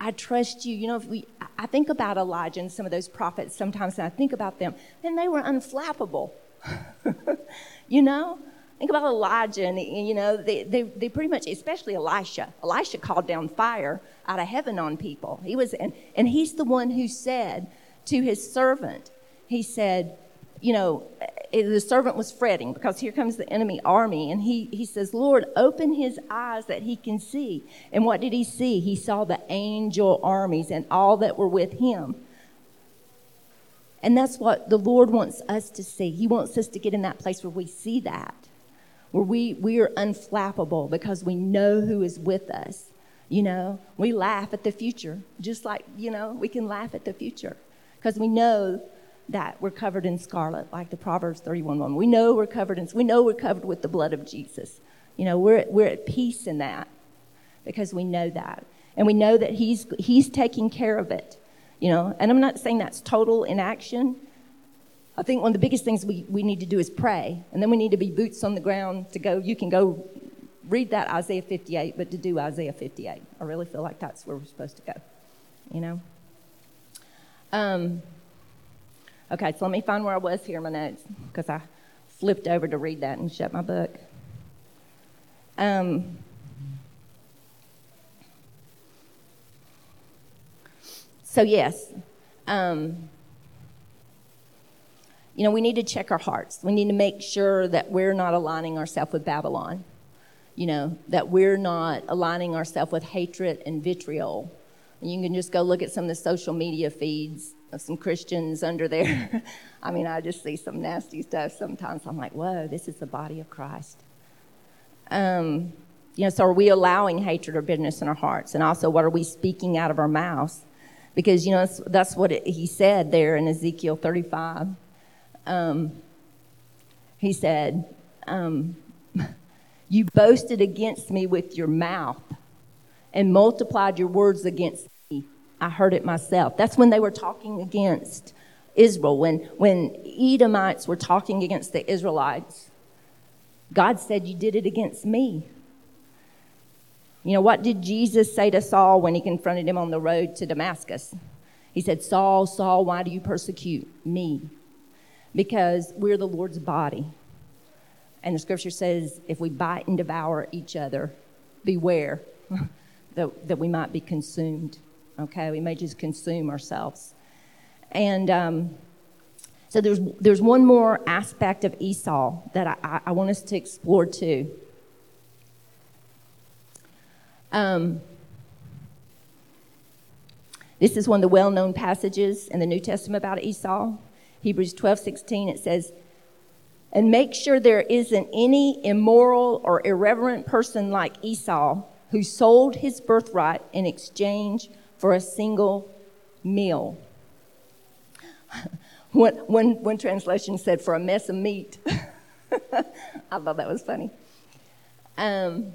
I trust you. You know, if we, I think about Elijah and some of those prophets sometimes, and I think about them, and they were unflappable. you know, Think about Elijah, and you know, they, they, they pretty much, especially Elisha. Elisha called down fire out of heaven on people. He was, and, and he's the one who said to his servant, he said, you know, eh, the servant was fretting because here comes the enemy army, and he, he says, Lord, open his eyes that he can see. And what did he see? He saw the angel armies and all that were with him. And that's what the Lord wants us to see. He wants us to get in that place where we see that where we, we are unflappable because we know who is with us. You know, we laugh at the future, just like, you know, we can laugh at the future because we know that we're covered in scarlet, like the Proverbs 31 1. We know we're covered in, we know we're covered with the blood of Jesus. You know, we're, we're at peace in that because we know that. And we know that he's, he's taking care of it. You know, and I'm not saying that's total inaction. I think one of the biggest things we, we need to do is pray. And then we need to be boots on the ground to go. You can go read that Isaiah 58, but to do Isaiah 58. I really feel like that's where we're supposed to go. You know? Um, okay, so let me find where I was here in my notes because I flipped over to read that and shut my book. Um, so, yes, um, you know, we need to check our hearts. We need to make sure that we're not aligning ourselves with Babylon. You know, that we're not aligning ourselves with hatred and vitriol. And you can just go look at some of the social media feeds of some Christians under there. I mean, I just see some nasty stuff sometimes. I'm like, whoa, this is the body of Christ. Um, you know, so are we allowing hatred or bitterness in our hearts? And also, what are we speaking out of our mouths? Because, you know, that's, that's what it, he said there in Ezekiel 35 um, he said, um, You boasted against me with your mouth and multiplied your words against me. I heard it myself. That's when they were talking against Israel, when, when Edomites were talking against the Israelites. God said, You did it against me. You know, what did Jesus say to Saul when he confronted him on the road to Damascus? He said, Saul, Saul, why do you persecute me? because we're the Lord's body. And the scripture says, if we bite and devour each other, beware that, that we might be consumed. Okay, we may just consume ourselves. And um, so there's, there's one more aspect of Esau that I, I, I want us to explore too. Um, this is one of the well known passages in the New Testament about Esau. Hebrews 12 16, it says, and make sure there isn't any immoral or irreverent person like Esau who sold his birthright in exchange for a single meal. one, one, one translation said, for a mess of meat. I thought that was funny. Um,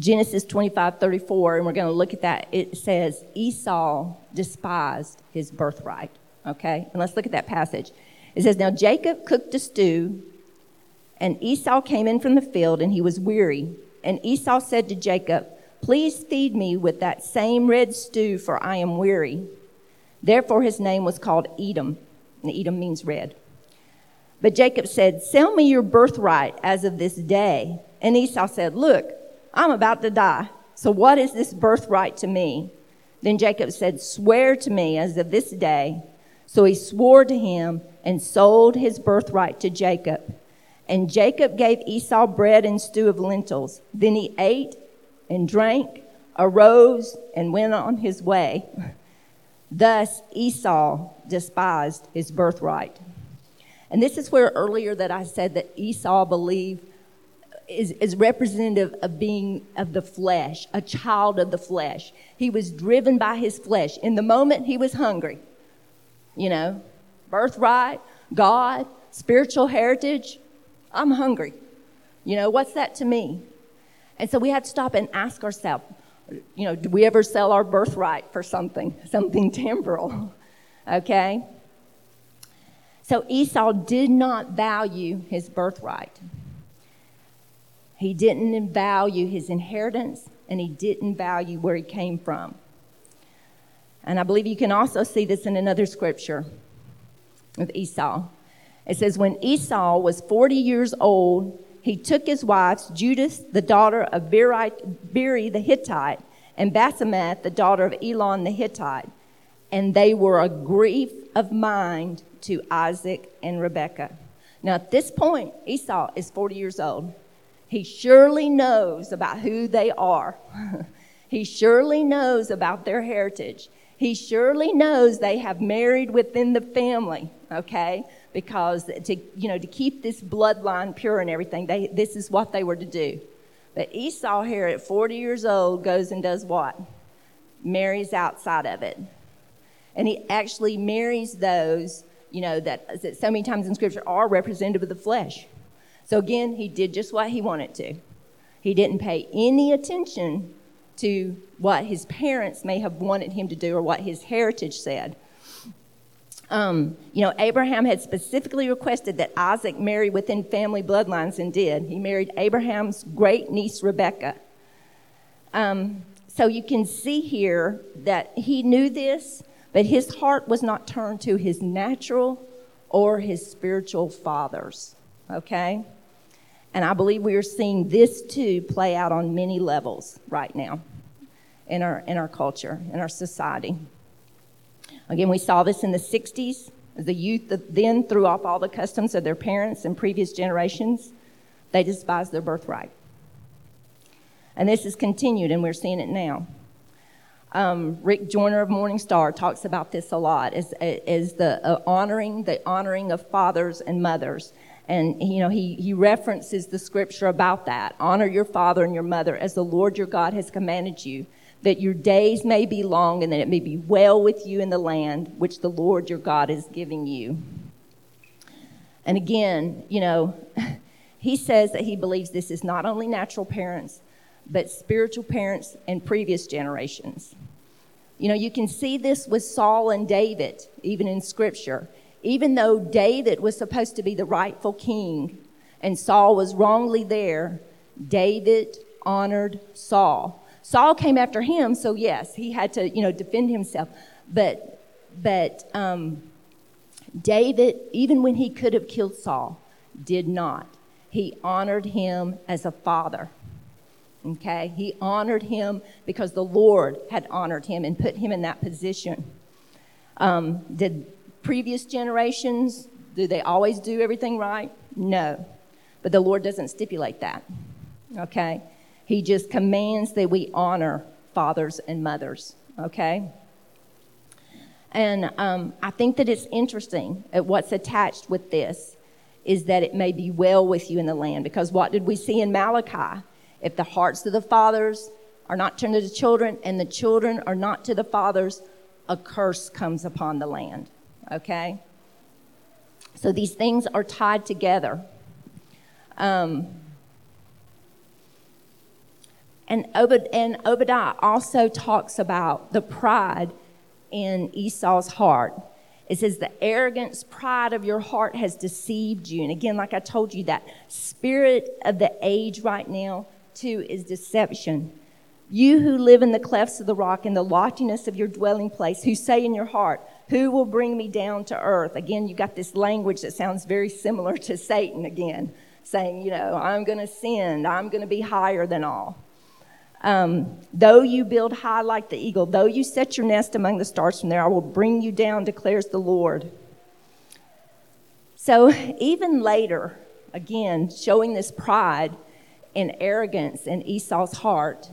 Genesis 25 34, and we're going to look at that. It says, Esau despised his birthright. Okay? And let's look at that passage. It says, Now Jacob cooked a stew, and Esau came in from the field, and he was weary. And Esau said to Jacob, Please feed me with that same red stew, for I am weary. Therefore his name was called Edom, and Edom means red. But Jacob said, Sell me your birthright as of this day. And Esau said, Look, I'm about to die. So what is this birthright to me? Then Jacob said, Swear to me as of this day. So he swore to him and sold his birthright to Jacob. And Jacob gave Esau bread and stew of lentils. Then he ate and drank, arose, and went on his way. Thus Esau despised his birthright. And this is where earlier that I said that Esau believed is, is representative of being of the flesh, a child of the flesh. He was driven by his flesh. In the moment he was hungry, you know, birthright, God, spiritual heritage, I'm hungry. You know, what's that to me? And so we have to stop and ask ourselves, you know, do we ever sell our birthright for something, something temporal? Okay? So Esau did not value his birthright. He didn't value his inheritance and he didn't value where he came from. And I believe you can also see this in another scripture with Esau. It says, When Esau was 40 years old, he took his wives, Judith, the daughter of Beeri the Hittite, and Basemath, the daughter of Elon the Hittite, and they were a grief of mind to Isaac and Rebekah. Now, at this point, Esau is 40 years old. He surely knows about who they are. he surely knows about their heritage. He surely knows they have married within the family, okay? Because to, you know, to keep this bloodline pure and everything, they, this is what they were to do. But Esau here at 40 years old goes and does what? Marries outside of it. And he actually marries those, you know, that, that so many times in Scripture are representative of the flesh. So again, he did just what he wanted to. He didn't pay any attention to what his parents may have wanted him to do or what his heritage said. Um, you know, Abraham had specifically requested that Isaac marry within family bloodlines and did. He married Abraham's great niece, Rebecca. Um, so you can see here that he knew this, but his heart was not turned to his natural or his spiritual fathers. Okay? And I believe we are seeing this too play out on many levels right now in our, in our culture, in our society. Again, we saw this in the 60s. The youth then threw off all the customs of their parents and previous generations. They despised their birthright. And this has continued, and we're seeing it now. Um, Rick Joyner of Morning Star talks about this a lot as, as the uh, honoring, the honoring of fathers and mothers. And, you know, he, he references the scripture about that. Honor your father and your mother as the Lord your God has commanded you that your days may be long and that it may be well with you in the land which the Lord your God is giving you. And again, you know, he says that he believes this is not only natural parents, but spiritual parents and previous generations. You know, you can see this with Saul and David, even in Scripture. Even though David was supposed to be the rightful king and Saul was wrongly there, David honored Saul. Saul came after him, so yes, he had to, you know, defend himself. But, but um, David, even when he could have killed Saul, did not. He honored him as a father. Okay? He honored him because the Lord had honored him and put him in that position. Um, did previous generations, do they always do everything right? No. But the Lord doesn't stipulate that. Okay? He just commands that we honor fathers and mothers, okay? And um, I think that it's interesting at what's attached with this is that it may be well with you in the land. Because what did we see in Malachi? If the hearts of the fathers are not turned to the children and the children are not to the fathers, a curse comes upon the land. Okay? So these things are tied together. Um, and, Obed, and Obadiah also talks about the pride in Esau's heart. It says, The arrogance, pride of your heart has deceived you. And again, like I told you, that spirit of the age right now, too, is deception. You who live in the clefts of the rock, in the loftiness of your dwelling place, who say in your heart, Who will bring me down to earth? Again, you got this language that sounds very similar to Satan again, saying, You know, I'm going to sin, I'm going to be higher than all. Um, though you build high like the eagle, though you set your nest among the stars from there, I will bring you down, declares the Lord. So, even later, again, showing this pride and arrogance in Esau's heart.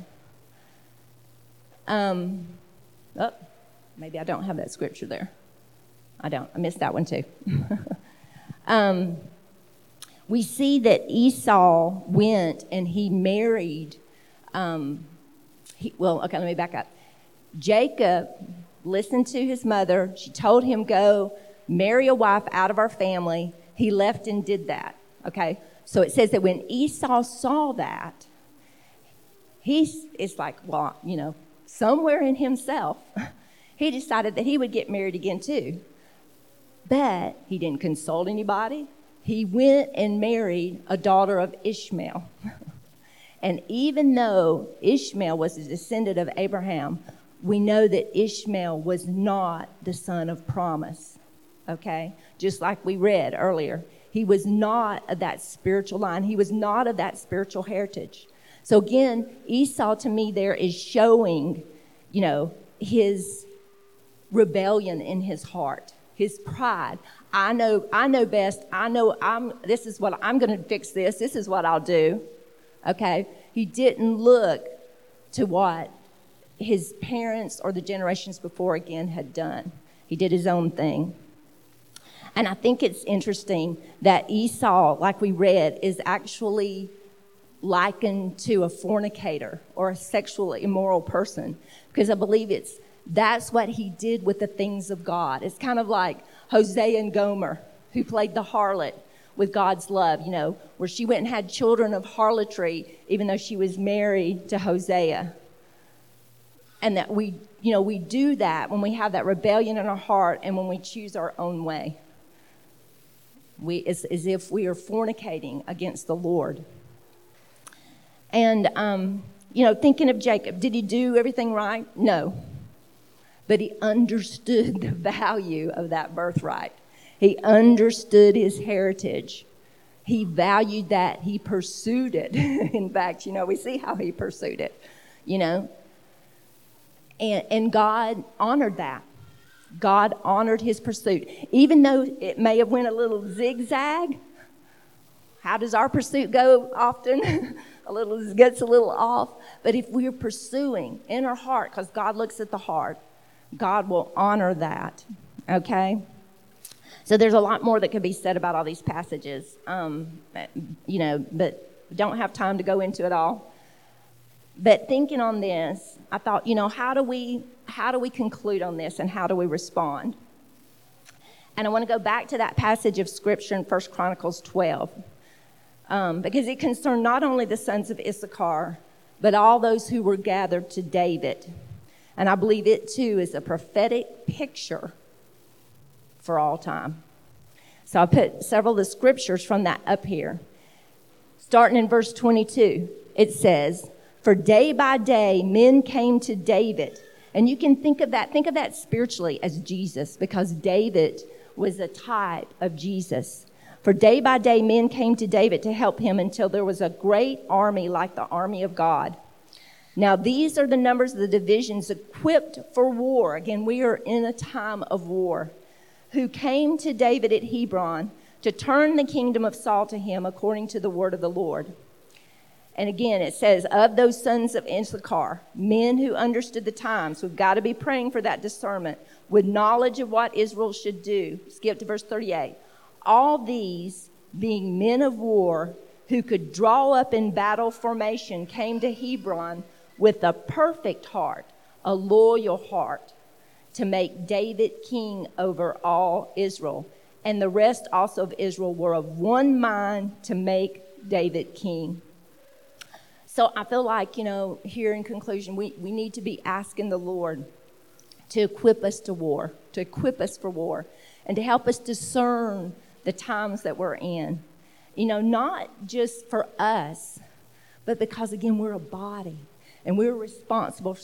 Um, oh, maybe I don't have that scripture there. I don't. I missed that one too. um, we see that Esau went and he married um, he, well, okay, let me back up. Jacob listened to his mother. She told him, go marry a wife out of our family. He left and did that. Okay? So it says that when Esau saw that, he's, it's like, well, you know, somewhere in himself, he decided that he would get married again too. But he didn't consult anybody. He went and married a daughter of Ishmael. And even though Ishmael was a descendant of Abraham, we know that Ishmael was not the son of promise. Okay? Just like we read earlier. He was not of that spiritual line, he was not of that spiritual heritage. So again, Esau to me there is showing, you know, his rebellion in his heart, his pride. I know, I know best. I know I'm this is what I'm gonna fix this. This is what I'll do. Okay? He didn't look to what his parents or the generations before again had done. He did his own thing. And I think it's interesting that Esau, like we read, is actually likened to a fornicator or a sexually immoral person because I believe it's that's what he did with the things of God. It's kind of like Hosea and Gomer, who played the harlot with God's love, you know, where she went and had children of harlotry, even though she was married to Hosea. And that we, you know, we do that when we have that rebellion in our heart and when we choose our own way. We, it's as if we are fornicating against the Lord. And, um, you know, thinking of Jacob, did he do everything right? No. But he understood the value of that birthright. He understood his heritage. He valued that. He pursued it. In fact, you know, we see how he pursued it, you know. And, and God honored that. God honored his pursuit. Even though it may have went a little zigzag, how does our pursuit go often? a little gets a little off. But if we're pursuing in our heart, because God looks at the heart, God will honor that. Okay? So there's a lot more that could be said about all these passages, um, you know, but don't have time to go into it all. But thinking on this, I thought, you know, how do we how do we conclude on this and how do we respond? And I want to go back to that passage of scripture in First Chronicles 12 um, because it concerned not only the sons of Issachar, but all those who were gathered to David. And I believe it too is a prophetic picture for all time. So I put several of the scriptures from that up here. Starting in verse 22, it says, For day by day men came to David. And you can think of that, think of that spiritually as Jesus, because David was a type of Jesus. For day by day men came to David to help him until there was a great army like the army of God. Now, these are the numbers of the divisions equipped for war. Again, we are in a time of war who came to David at Hebron to turn the kingdom of Saul to him according to the word of the Lord. And again, it says, of those sons of Issachar, men who understood the times, we've got to be praying for that discernment, with knowledge of what Israel should do. Skip to verse 38. All these, being men of war who could draw up in battle formation, came to Hebron with a perfect heart, a loyal heart to make David king over all Israel. And the rest also of Israel were of one mind to make David king. So I feel like, you know, here in conclusion, we, we need to be asking the Lord to equip us to war, to equip us for war, and to help us discern the times that we're in. You know, not just for us, but because, again, we're a body and we're responsible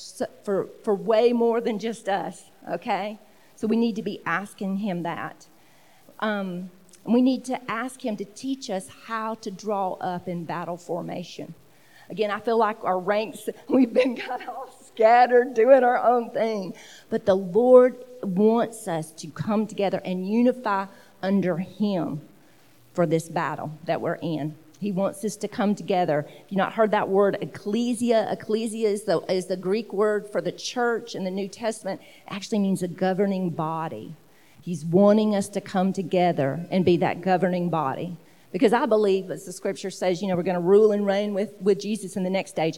for, for way more than just us, okay? So we need to be asking Him that. Um, we need to ask Him to teach us how to draw up in battle formation. Again, I feel like our ranks, we've been kind of scattered, doing our own thing. But the Lord wants us to come together and unify under Him for this battle that we're in. He wants us to come together. If you've not heard that word, ecclesia, ecclesia is the, is the Greek word for the church in the New Testament. It actually means a governing body. He's wanting us to come together and be that governing body. Because I believe, as the scripture says, you know, we're going to rule and reign with, with Jesus in the next stage.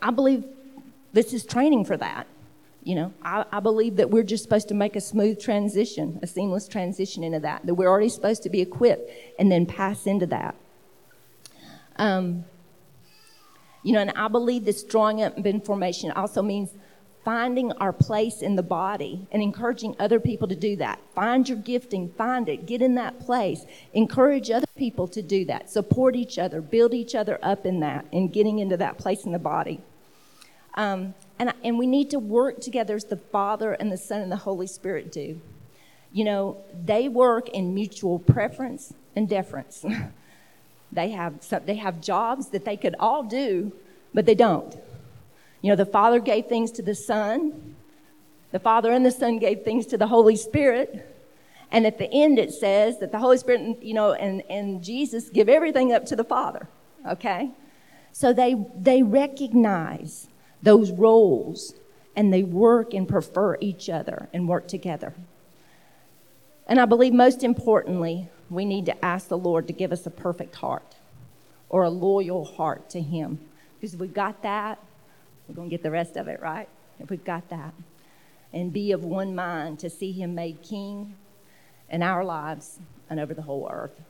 I believe this is training for that. You know, I, I, believe that we're just supposed to make a smooth transition, a seamless transition into that, that we're already supposed to be equipped and then pass into that. Um, you know, and I believe this drawing up in formation also means finding our place in the body and encouraging other people to do that. Find your gifting, find it, get in that place. Encourage other people to do that. Support each other, build each other up in that, and getting into that place in the body. Um, and, and we need to work together as the Father and the Son and the Holy Spirit do. You know, they work in mutual preference and deference. They have, they have jobs that they could all do, but they don't. You know, the Father gave things to the Son, the Father and the Son gave things to the Holy Spirit. And at the end, it says that the Holy Spirit, you know, and, and Jesus give everything up to the Father, okay? So they, they recognize those roles and they work and prefer each other and work together. And I believe most importantly, we need to ask the Lord to give us a perfect heart or a loyal heart to Him. Because if we've got that, we're going to get the rest of it, right? If we've got that. And be of one mind to see Him made King in our lives and over the whole earth.